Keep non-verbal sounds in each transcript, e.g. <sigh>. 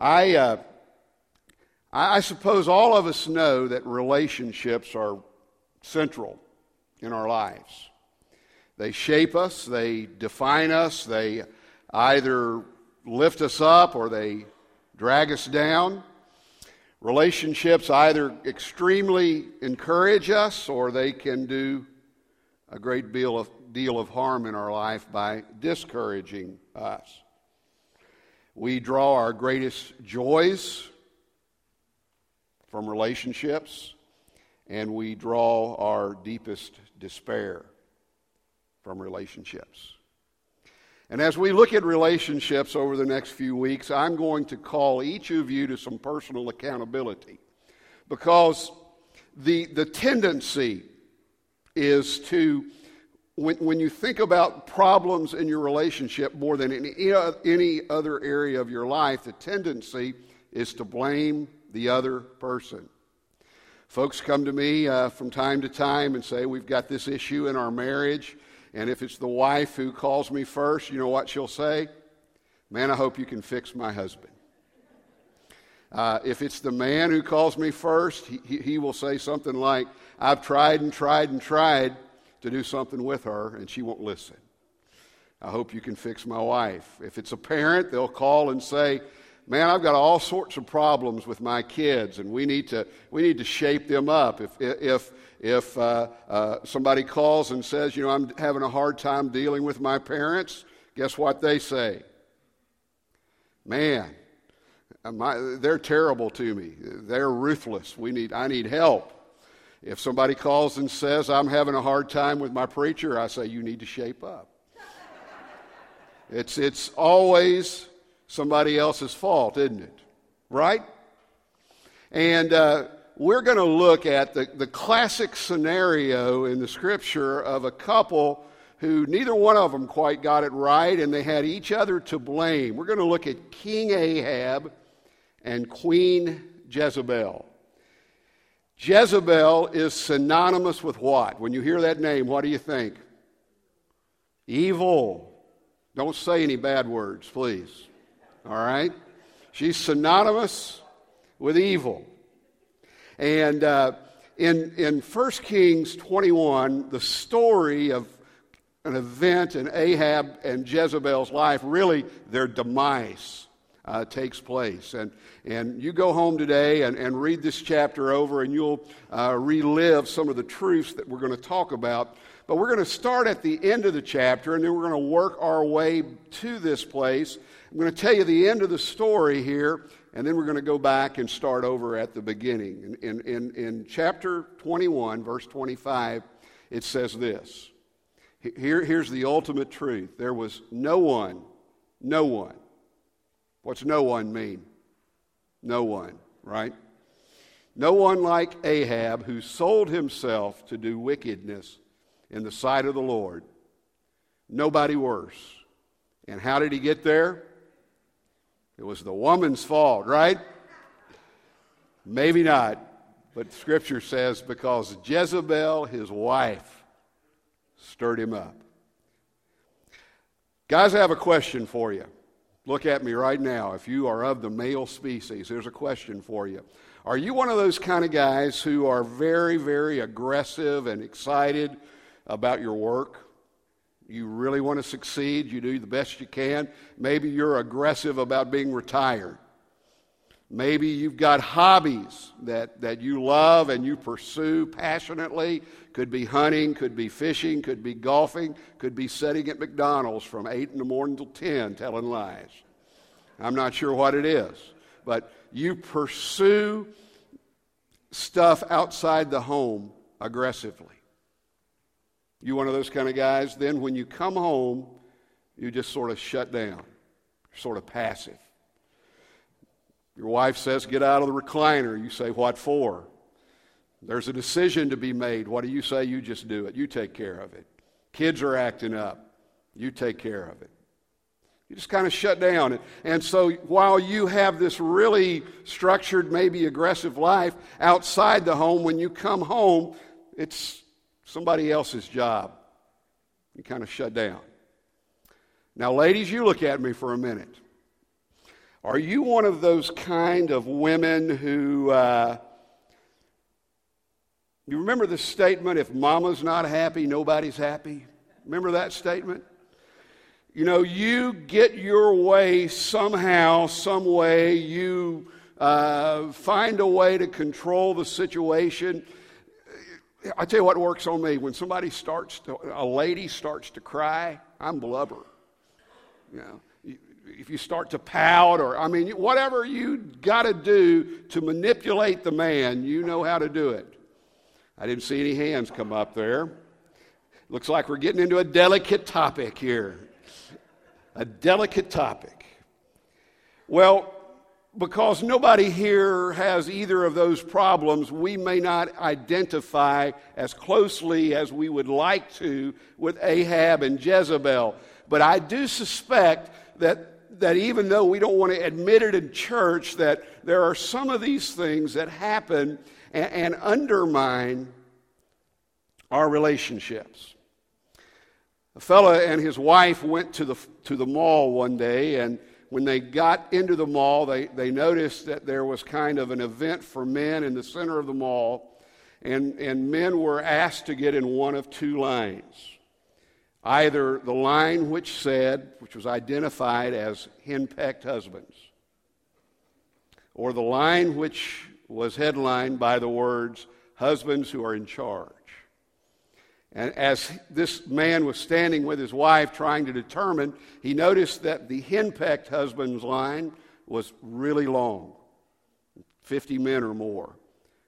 I, uh, I suppose all of us know that relationships are central in our lives. They shape us, they define us, they either lift us up or they drag us down. Relationships either extremely encourage us or they can do a great deal of, deal of harm in our life by discouraging us. We draw our greatest joys from relationships, and we draw our deepest despair from relationships. And as we look at relationships over the next few weeks, I'm going to call each of you to some personal accountability because the, the tendency is to, when, when you think about problems in your relationship more than any, any other area of your life, the tendency is to blame the other person. Folks come to me uh, from time to time and say, We've got this issue in our marriage. And if it's the wife who calls me first, you know what she'll say? Man, I hope you can fix my husband. Uh, if it's the man who calls me first, he, he will say something like, I've tried and tried and tried to do something with her, and she won't listen. I hope you can fix my wife. If it's a parent, they'll call and say, Man, I've got all sorts of problems with my kids, and we need to, we need to shape them up. If, if, if uh, uh, somebody calls and says, You know, I'm having a hard time dealing with my parents, guess what they say? Man, my, they're terrible to me. They're ruthless. We need, I need help. If somebody calls and says, I'm having a hard time with my preacher, I say, You need to shape up. it's, it's always somebody else's fault, isn't it? Right? And uh, we're going to look at the, the classic scenario in the scripture of a couple who neither one of them quite got it right and they had each other to blame. We're going to look at King Ahab and Queen Jezebel. Jezebel is synonymous with what? When you hear that name, what do you think? Evil. Don't say any bad words, please. All right? She's synonymous with evil. And uh, in, in 1 Kings 21, the story of an event in Ahab and Jezebel's life, really their demise, uh, takes place. And, and you go home today and, and read this chapter over, and you'll uh, relive some of the truths that we're going to talk about. But we're going to start at the end of the chapter, and then we're going to work our way to this place. I'm going to tell you the end of the story here, and then we're going to go back and start over at the beginning. In, in, in chapter 21, verse 25, it says this. Here, here's the ultimate truth there was no one, no one. What's no one mean? No one, right? No one like Ahab who sold himself to do wickedness in the sight of the Lord. Nobody worse. And how did he get there? It was the woman's fault, right? Maybe not. But Scripture says because Jezebel, his wife, stirred him up. Guys, I have a question for you. Look at me right now. If you are of the male species, there's a question for you. Are you one of those kind of guys who are very, very aggressive and excited about your work? you really want to succeed, you do the best you can. Maybe you're aggressive about being retired. Maybe you've got hobbies that, that you love and you pursue passionately. Could be hunting, could be fishing, could be golfing, could be sitting at McDonald's from 8 in the morning till 10 telling lies. I'm not sure what it is. But you pursue stuff outside the home aggressively. You one of those kind of guys? Then when you come home, you just sort of shut down, sort of passive. Your wife says, Get out of the recliner. You say, What for? There's a decision to be made. What do you say? You just do it. You take care of it. Kids are acting up. You take care of it. You just kind of shut down. And so while you have this really structured, maybe aggressive life outside the home, when you come home, it's somebody else's job. You kind of shut down. Now, ladies, you look at me for a minute. Are you one of those kind of women who, uh, you remember the statement, if mama's not happy, nobody's happy? Remember that statement? You know, you get your way somehow, some way, you uh, find a way to control the situation. I tell you what works on me. When somebody starts to, a lady starts to cry, I'm blubber. You know, if you start to pout or, I mean, whatever you got to do to manipulate the man, you know how to do it. I didn't see any hands come up there. Looks like we're getting into a delicate topic here. A delicate topic. Well, because nobody here has either of those problems, we may not identify as closely as we would like to with Ahab and Jezebel. But I do suspect that, that even though we don't want to admit it in church, that there are some of these things that happen and, and undermine our relationships. A fella and his wife went to the, to the mall one day, and when they got into the mall, they, they noticed that there was kind of an event for men in the center of the mall, and, and men were asked to get in one of two lines. Either the line which said, which was identified as henpecked husbands, or the line which was headlined by the words, husbands who are in charge. And as this man was standing with his wife trying to determine, he noticed that the henpecked husband's line was really long 50 men or more.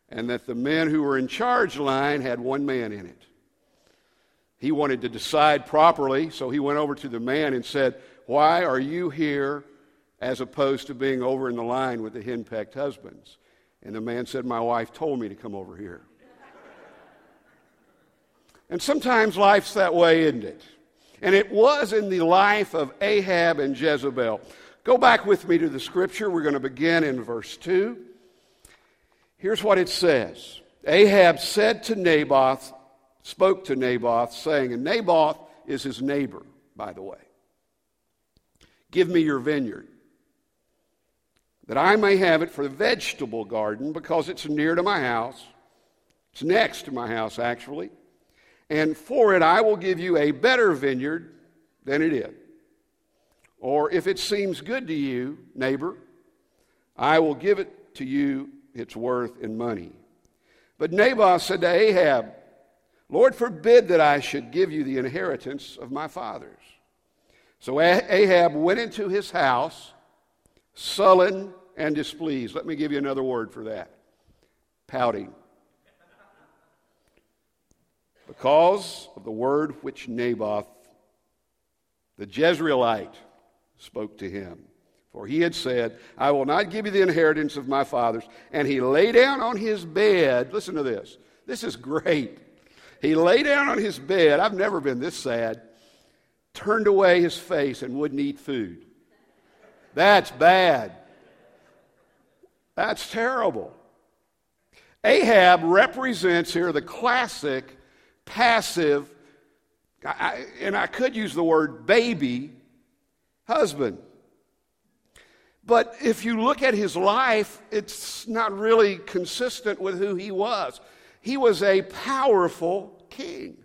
And that the men who were in charge line had one man in it. He wanted to decide properly, so he went over to the man and said, Why are you here as opposed to being over in the line with the henpecked husbands? And the man said, My wife told me to come over here. And sometimes life's that way, isn't it? And it was in the life of Ahab and Jezebel. Go back with me to the scripture. We're going to begin in verse 2. Here's what it says Ahab said to Naboth, spoke to Naboth, saying, and Naboth is his neighbor, by the way, Give me your vineyard, that I may have it for the vegetable garden, because it's near to my house. It's next to my house, actually and for it I will give you a better vineyard than it is. Or if it seems good to you, neighbor, I will give it to you its worth in money. But Naboth said to Ahab, Lord forbid that I should give you the inheritance of my fathers. So Ahab went into his house, sullen and displeased. Let me give you another word for that pouting because of the word which Naboth, the Jezreelite, spoke to him. For he had said, I will not give you the inheritance of my fathers. And he lay down on his bed. Listen to this. This is great. He lay down on his bed. I've never been this sad. Turned away his face and wouldn't eat food. That's bad. That's terrible. Ahab represents here the classic passive, I, and I could use the word baby, husband. But if you look at his life, it's not really consistent with who he was. He was a powerful king.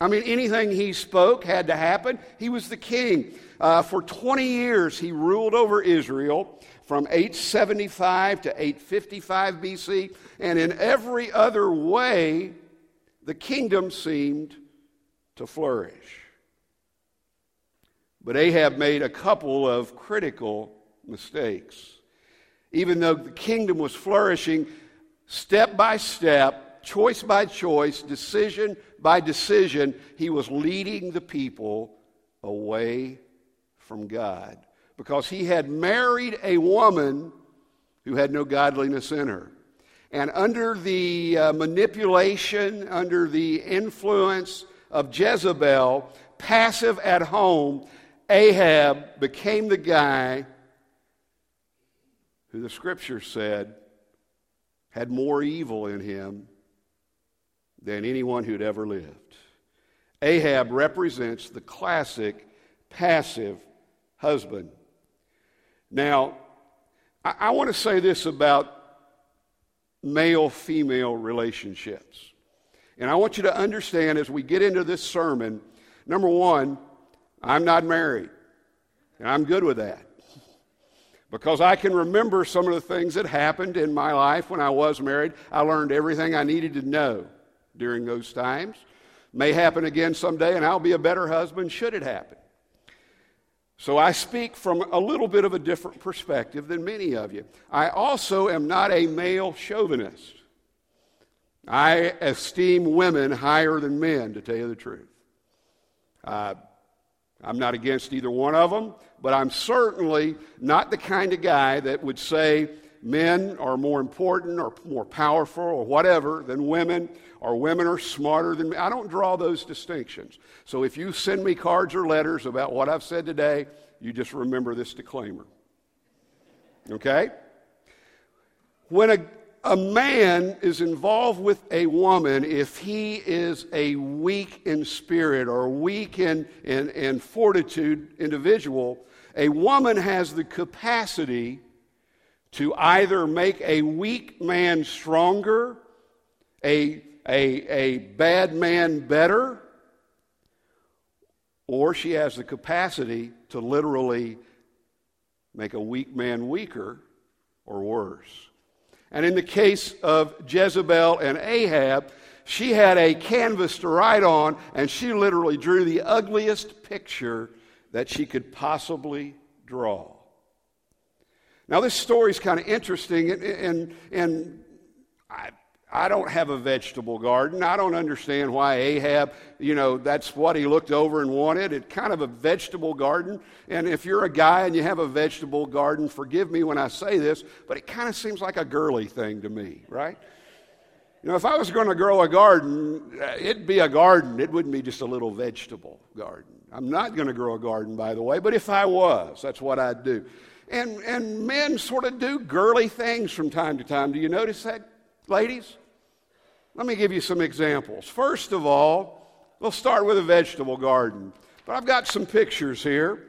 I mean, anything he spoke had to happen. He was the king. Uh, for 20 years, he ruled over Israel from 875 to 855 BC. And in every other way, the kingdom seemed to flourish. But Ahab made a couple of critical mistakes. Even though the kingdom was flourishing, step by step, choice by choice, decision by decision, he was leading the people away from God because he had married a woman who had no godliness in her. And under the uh, manipulation, under the influence of Jezebel, passive at home, Ahab became the guy who the scripture said had more evil in him than anyone who'd ever lived. Ahab represents the classic passive husband. Now, I, I want to say this about male female relationships. And I want you to understand as we get into this sermon number one, I'm not married. And I'm good with that. Because I can remember some of the things that happened in my life when I was married. I learned everything I needed to know during those times. May happen again someday, and I'll be a better husband should it happen. So I speak from a little bit of a different perspective than many of you. I also am not a male chauvinist. I esteem women higher than men, to tell you the truth. Uh, I'm not against either one of them, but I'm certainly not the kind of guy that would say men are more important or more powerful or whatever than women, or women are smarter than me. I don't draw those distinctions. So if you send me cards or letters about what I've said today, you just remember this disclaimer. Okay? When a a man is involved with a woman if he is a weak in spirit or weak in, in, in fortitude individual, a woman has the capacity to either make a weak man stronger, a, a, a bad man better, or she has the capacity to literally make a weak man weaker or worse. And in the case of Jezebel and Ahab, she had a canvas to write on, and she literally drew the ugliest picture that she could possibly draw. Now, this story is kind of interesting, and, and, and I, I don't have a vegetable garden. I don't understand why Ahab, you know, that's what he looked over and wanted. It's kind of a vegetable garden. And if you're a guy and you have a vegetable garden, forgive me when I say this, but it kind of seems like a girly thing to me, right? You know, if I was going to grow a garden, uh, it'd be a garden. It wouldn't be just a little vegetable garden. I'm not going to grow a garden, by the way, but if I was, that's what I'd do. And, and men sort of do girly things from time to time. Do you notice that? ladies? Let me give you some examples. First of all, we'll start with a vegetable garden. But I've got some pictures here.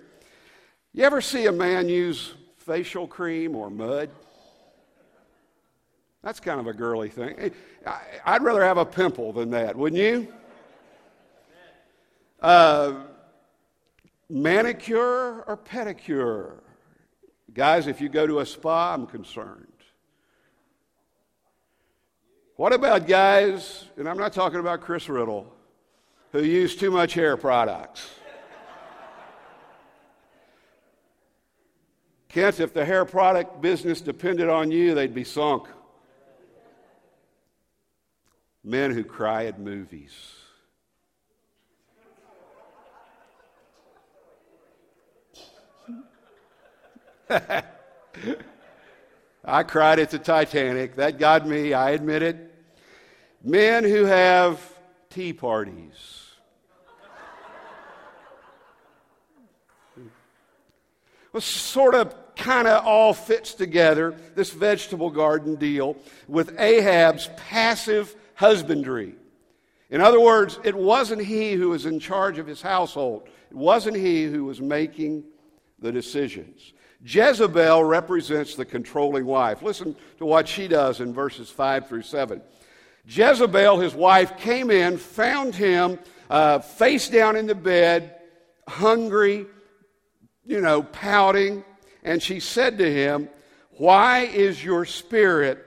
You ever see a man use facial cream or mud? That's kind of a girly thing. I'd rather have a pimple than that, wouldn't you? Uh, manicure or pedicure? Guys, if you go to a spa, I'm concerned. What about guys, and I'm not talking about Chris Riddle, who use too much hair products? Kent, if the hair product business depended on you, they'd be sunk. Men who cry at movies. <laughs> I cried at the Titanic. That got me, I admit it. Men who have tea parties. well, sort of kind of all fits together, this vegetable garden deal, with Ahab's passive husbandry. In other words, it wasn't he who was in charge of his household, it wasn't he who was making the decisions. Jezebel represents the controlling wife. Listen to what she does in verses 5 through 7. Jezebel, his wife, came in, found him uh, face down in the bed, hungry, you know, pouting, and she said to him, Why is your spirit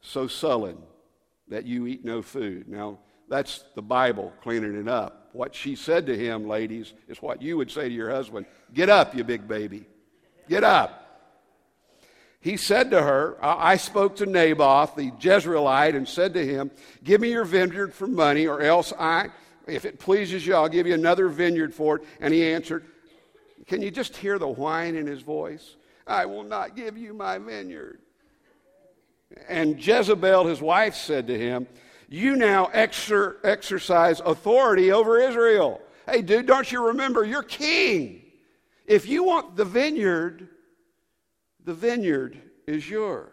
so sullen that you eat no food? Now, that's the Bible cleaning it up. What she said to him, ladies, is what you would say to your husband Get up, you big baby. Get up he said to her, I spoke to Naboth, the Jezreelite, and said to him, Give me your vineyard for money, or else I, if it pleases you, I'll give you another vineyard for it. And he answered, Can you just hear the whine in his voice? I will not give you my vineyard. And Jezebel, his wife, said to him, You now exer- exercise authority over Israel. Hey, dude, don't you remember? You're king. If you want the vineyard, the vineyard is yours.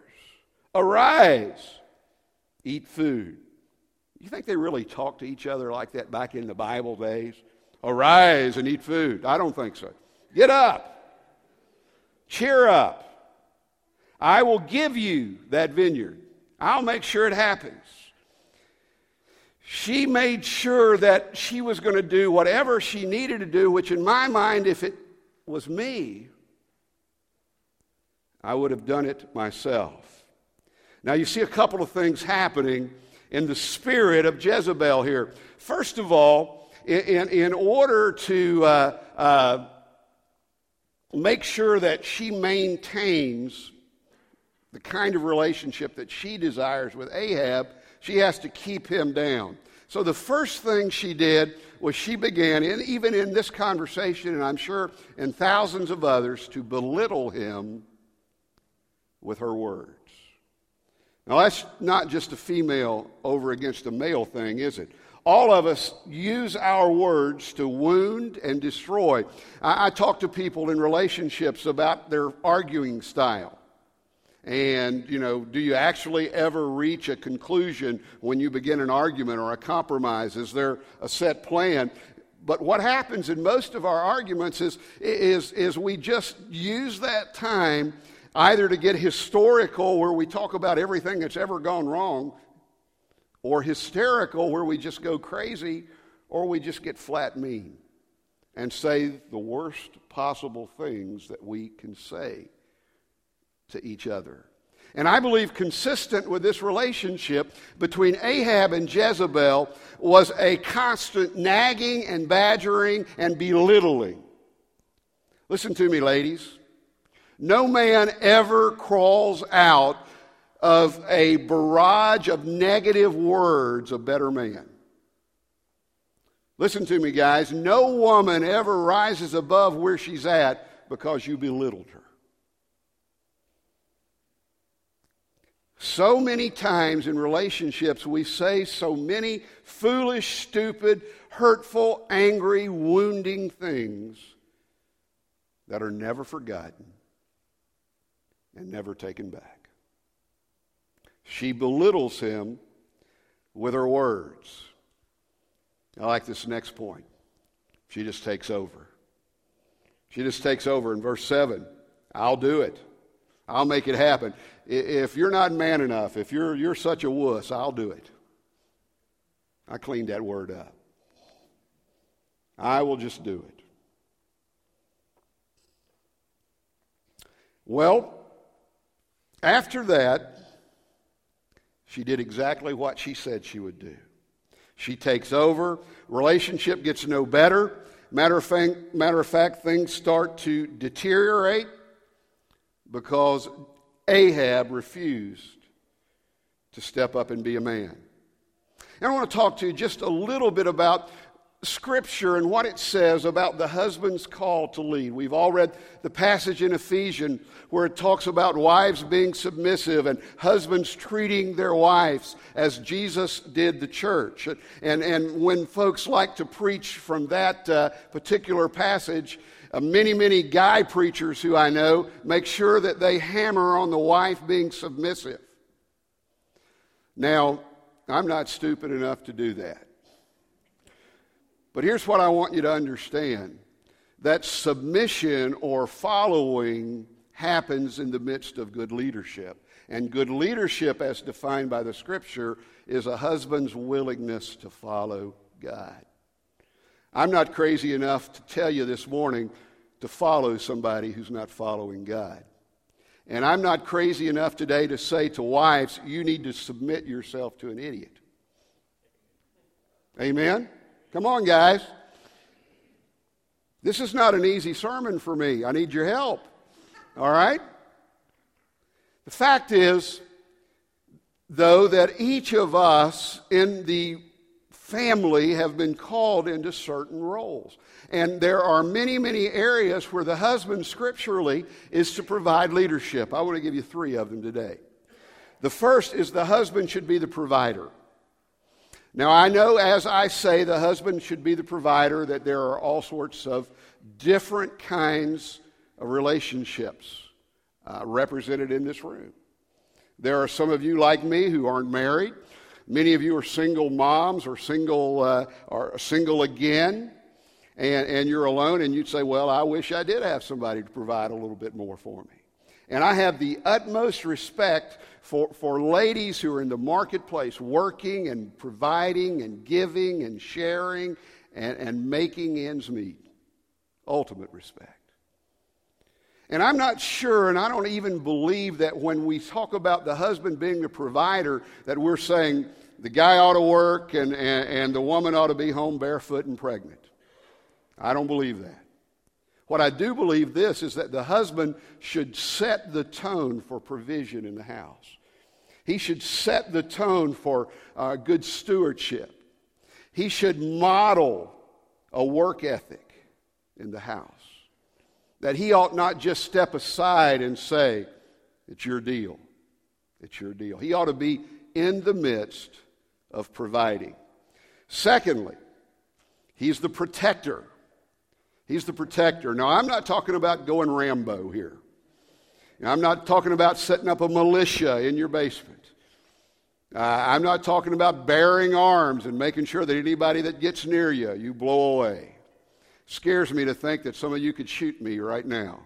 Arise, eat food. You think they really talked to each other like that back in the Bible days? Arise and eat food. I don't think so. Get up. Cheer up. I will give you that vineyard. I'll make sure it happens. She made sure that she was going to do whatever she needed to do, which, in my mind, if it was me, I would have done it myself. Now, you see a couple of things happening in the spirit of Jezebel here. First of all, in, in order to uh, uh, make sure that she maintains the kind of relationship that she desires with Ahab, she has to keep him down. So the first thing she did was she began, in, even in this conversation, and I'm sure in thousands of others, to belittle him with her words. Now, that's not just a female over against a male thing, is it? All of us use our words to wound and destroy. I, I talk to people in relationships about their arguing style. And, you know, do you actually ever reach a conclusion when you begin an argument or a compromise? Is there a set plan? But what happens in most of our arguments is, is, is we just use that time either to get historical, where we talk about everything that's ever gone wrong, or hysterical, where we just go crazy, or we just get flat mean and say the worst possible things that we can say to each other. And I believe consistent with this relationship between Ahab and Jezebel was a constant nagging and badgering and belittling. Listen to me, ladies. No man ever crawls out of a barrage of negative words a better man. Listen to me, guys. No woman ever rises above where she's at because you belittled her. So many times in relationships, we say so many foolish, stupid, hurtful, angry, wounding things that are never forgotten and never taken back. She belittles him with her words. I like this next point. She just takes over. She just takes over in verse 7. I'll do it. I'll make it happen. If you're not man enough, if you're, you're such a wuss, I'll do it. I cleaned that word up. I will just do it. Well, after that, she did exactly what she said she would do. She takes over, relationship gets no better. Matter of, fact, matter of fact, things start to deteriorate because Ahab refused to step up and be a man. And I want to talk to you just a little bit about Scripture and what it says about the husband's call to lead. We've all read the passage in Ephesians where it talks about wives being submissive and husbands treating their wives as Jesus did the church. And, and when folks like to preach from that uh, particular passage, uh, many, many guy preachers who I know make sure that they hammer on the wife being submissive. Now, I'm not stupid enough to do that. But here's what I want you to understand that submission or following happens in the midst of good leadership. And good leadership, as defined by the scripture, is a husband's willingness to follow God. I'm not crazy enough to tell you this morning to follow somebody who's not following God. And I'm not crazy enough today to say to wives, you need to submit yourself to an idiot. Amen? Come on, guys. This is not an easy sermon for me. I need your help. All right? The fact is, though, that each of us in the family have been called into certain roles. And there are many, many areas where the husband scripturally is to provide leadership. I want to give you three of them today. The first is the husband should be the provider. Now, I know as I say the husband should be the provider, that there are all sorts of different kinds of relationships uh, represented in this room. There are some of you like me who aren't married. Many of you are single moms or single uh, or single again, and, and you're alone, and you'd say, Well, I wish I did have somebody to provide a little bit more for me. And I have the utmost respect for, for ladies who are in the marketplace working and providing and giving and sharing and, and making ends meet. Ultimate respect. And I'm not sure, and I don't even believe that when we talk about the husband being the provider, that we're saying the guy ought to work and, and, and the woman ought to be home barefoot and pregnant. I don't believe that. What I do believe this is that the husband should set the tone for provision in the house. He should set the tone for uh, good stewardship. He should model a work ethic in the house. That he ought not just step aside and say, It's your deal. It's your deal. He ought to be in the midst of providing. Secondly, he's the protector He's the protector. Now, I'm not talking about going Rambo here. I'm not talking about setting up a militia in your basement. Uh, I'm not talking about bearing arms and making sure that anybody that gets near you, you blow away. Scares me to think that some of you could shoot me right now.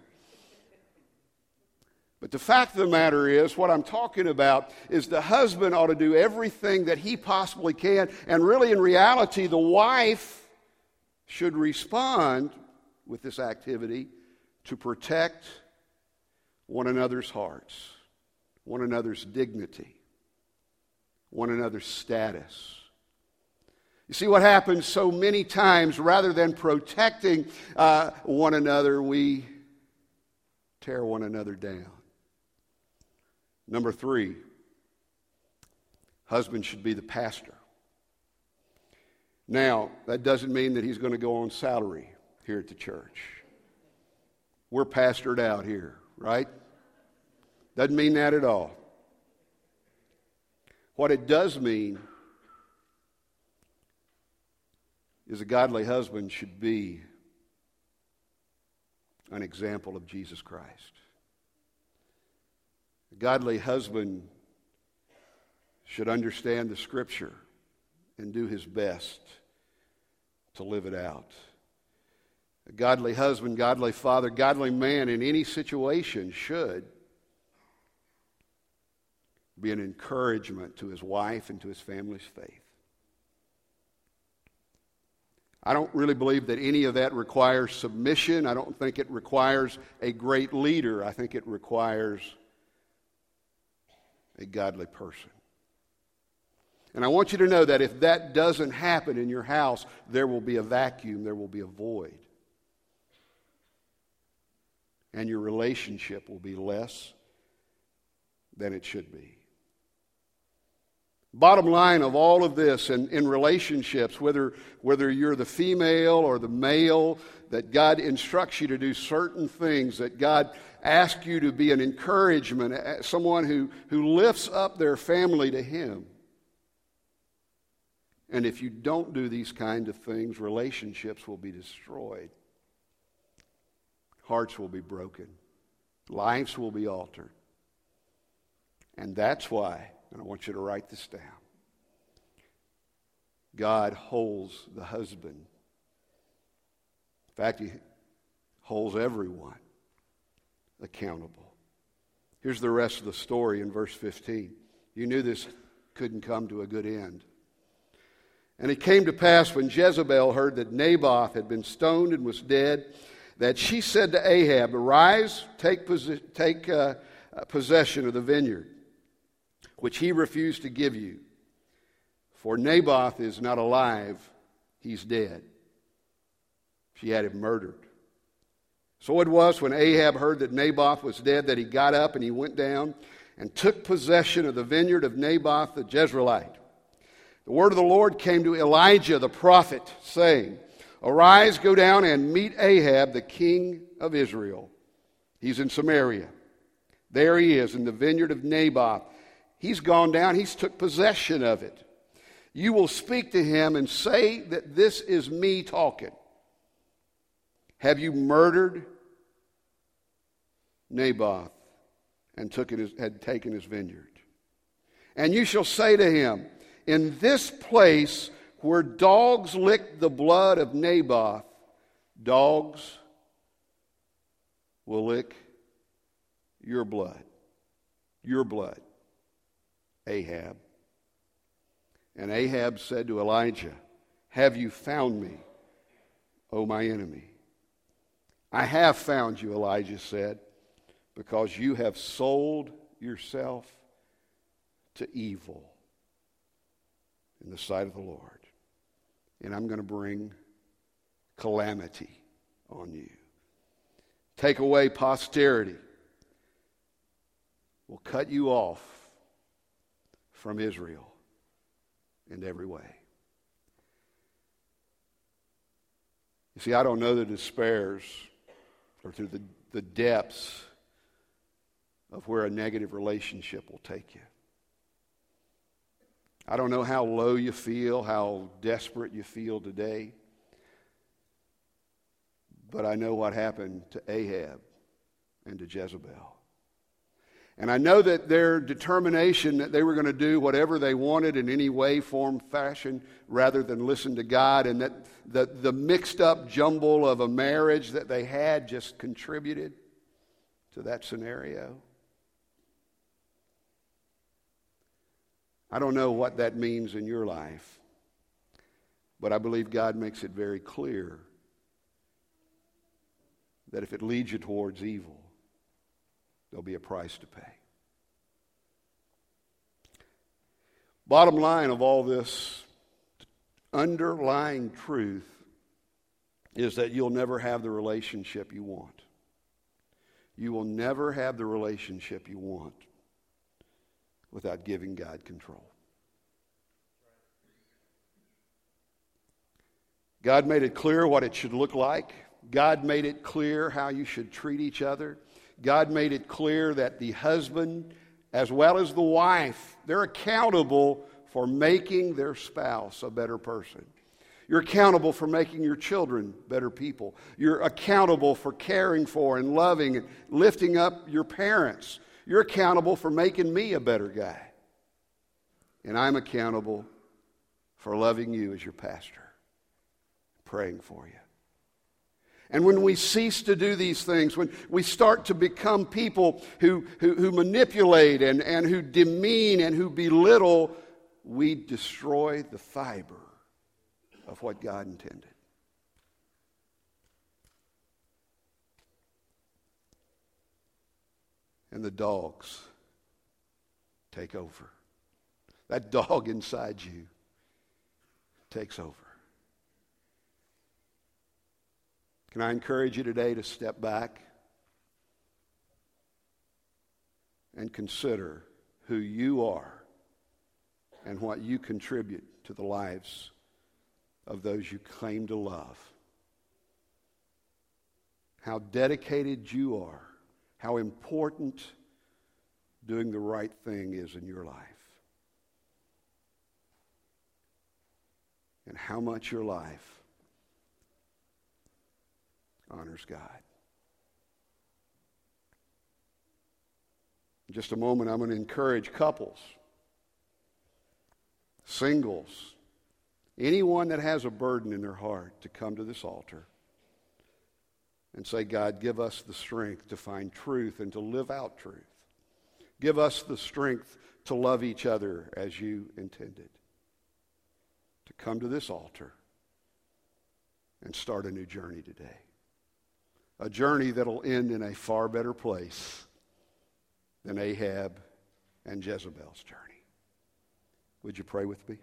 But the fact of the matter is, what I'm talking about is the husband ought to do everything that he possibly can. And really, in reality, the wife should respond with this activity to protect one another's hearts, one another's dignity, one another's status. You see what happens so many times, rather than protecting uh, one another, we tear one another down. Number three, husband should be the pastor. Now, that doesn't mean that he's going to go on salary here at the church. We're pastored out here, right? Doesn't mean that at all. What it does mean is a godly husband should be an example of Jesus Christ. A godly husband should understand the scripture and do his best to live it out. A godly husband, godly father, godly man in any situation should be an encouragement to his wife and to his family's faith. I don't really believe that any of that requires submission. I don't think it requires a great leader. I think it requires a godly person. And I want you to know that if that doesn't happen in your house, there will be a vacuum, there will be a void and your relationship will be less than it should be. Bottom line of all of this in, in relationships, whether, whether you're the female or the male, that God instructs you to do certain things, that God asks you to be an encouragement, someone who, who lifts up their family to Him. And if you don't do these kind of things, relationships will be destroyed. Hearts will be broken, lives will be altered. And that's why, and I want you to write this down God holds the husband. In fact, He holds everyone accountable. Here's the rest of the story in verse 15. You knew this couldn't come to a good end. And it came to pass when Jezebel heard that Naboth had been stoned and was dead that she said to Ahab, Arise, take, take uh, uh, possession of the vineyard, which he refused to give you. For Naboth is not alive, he's dead. She had him murdered. So it was when Ahab heard that Naboth was dead that he got up and he went down and took possession of the vineyard of Naboth the Jezreelite. The word of the Lord came to Elijah the prophet, saying, Arise, go down and meet Ahab, the king of Israel. He's in Samaria. There he is in the vineyard of Naboth. He's gone down, he's took possession of it. You will speak to him and say that this is me talking. Have you murdered Naboth and took his, had taken his vineyard? And you shall say to him, In this place where dogs licked the blood of Naboth, Dogs will lick your blood. Your blood. Ahab. And Ahab said to Elijah, Have you found me, O my enemy? I have found you, Elijah said, because you have sold yourself to evil in the sight of the Lord. And I'm going to bring calamity on you. Take away posterity. Will cut you off from Israel in every way. You see, I don't know the despairs or through the, the depths of where a negative relationship will take you. I don't know how low you feel, how desperate you feel today, but I know what happened to Ahab and to Jezebel. And I know that their determination that they were going to do whatever they wanted in any way, form, fashion, rather than listen to God, and that the, the mixed up jumble of a marriage that they had just contributed to that scenario. I don't know what that means in your life, but I believe God makes it very clear that if it leads you towards evil, there'll be a price to pay. Bottom line of all this underlying truth is that you'll never have the relationship you want. You will never have the relationship you want without giving God control. God made it clear what it should look like. God made it clear how you should treat each other. God made it clear that the husband, as well as the wife, they're accountable for making their spouse a better person. You're accountable for making your children better people. You're accountable for caring for and loving and lifting up your parents. You're accountable for making me a better guy. And I'm accountable for loving you as your pastor, praying for you. And when we cease to do these things, when we start to become people who, who, who, manipulate and, and who demean and who belittle, we destroy the fiber of what God intended. And the dogs take over. That dog inside you takes over. Can I encourage you today to step back and consider who you are and what you contribute to the lives of those you claim to love? How dedicated you are, how important doing the right thing is in your life, and how much your life honors God. In just a moment, I'm going to encourage couples, singles, anyone that has a burden in their heart to come to this altar and say, God, give us the strength to find truth and to live out truth. Give us the strength to love each other as you intended. To come to this altar and start a new journey today a journey that'll end in a far better place than Ahab and Jezebel's journey. Would you pray with me?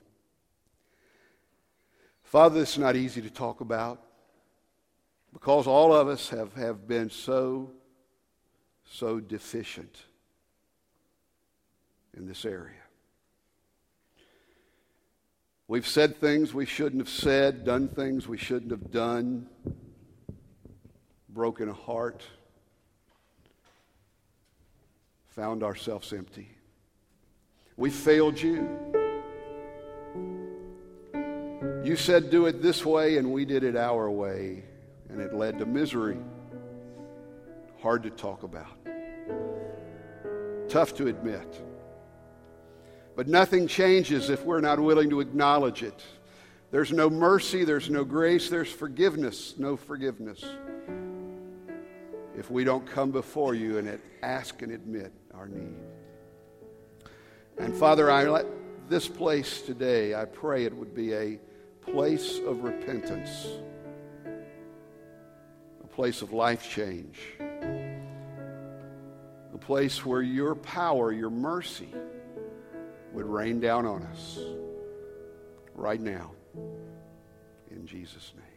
Father, it's not easy to talk about because all of us have, have been so, so deficient in this area. We've said things we shouldn't have said, done things we shouldn't have done broken a heart, found ourselves empty. We failed you. You said do it this way, and we did it our way, and it led to misery. Hard to talk about, tough to admit. But nothing changes if we're not willing to acknowledge it. There's no mercy, there's no grace, there's forgiveness, no forgiveness. If we don't come before you and ask and admit our need. And Father, I let this place today, I pray it would be a place of repentance, place of life change, a place where your power, your mercy would rain down on us right now. In Jesus' name.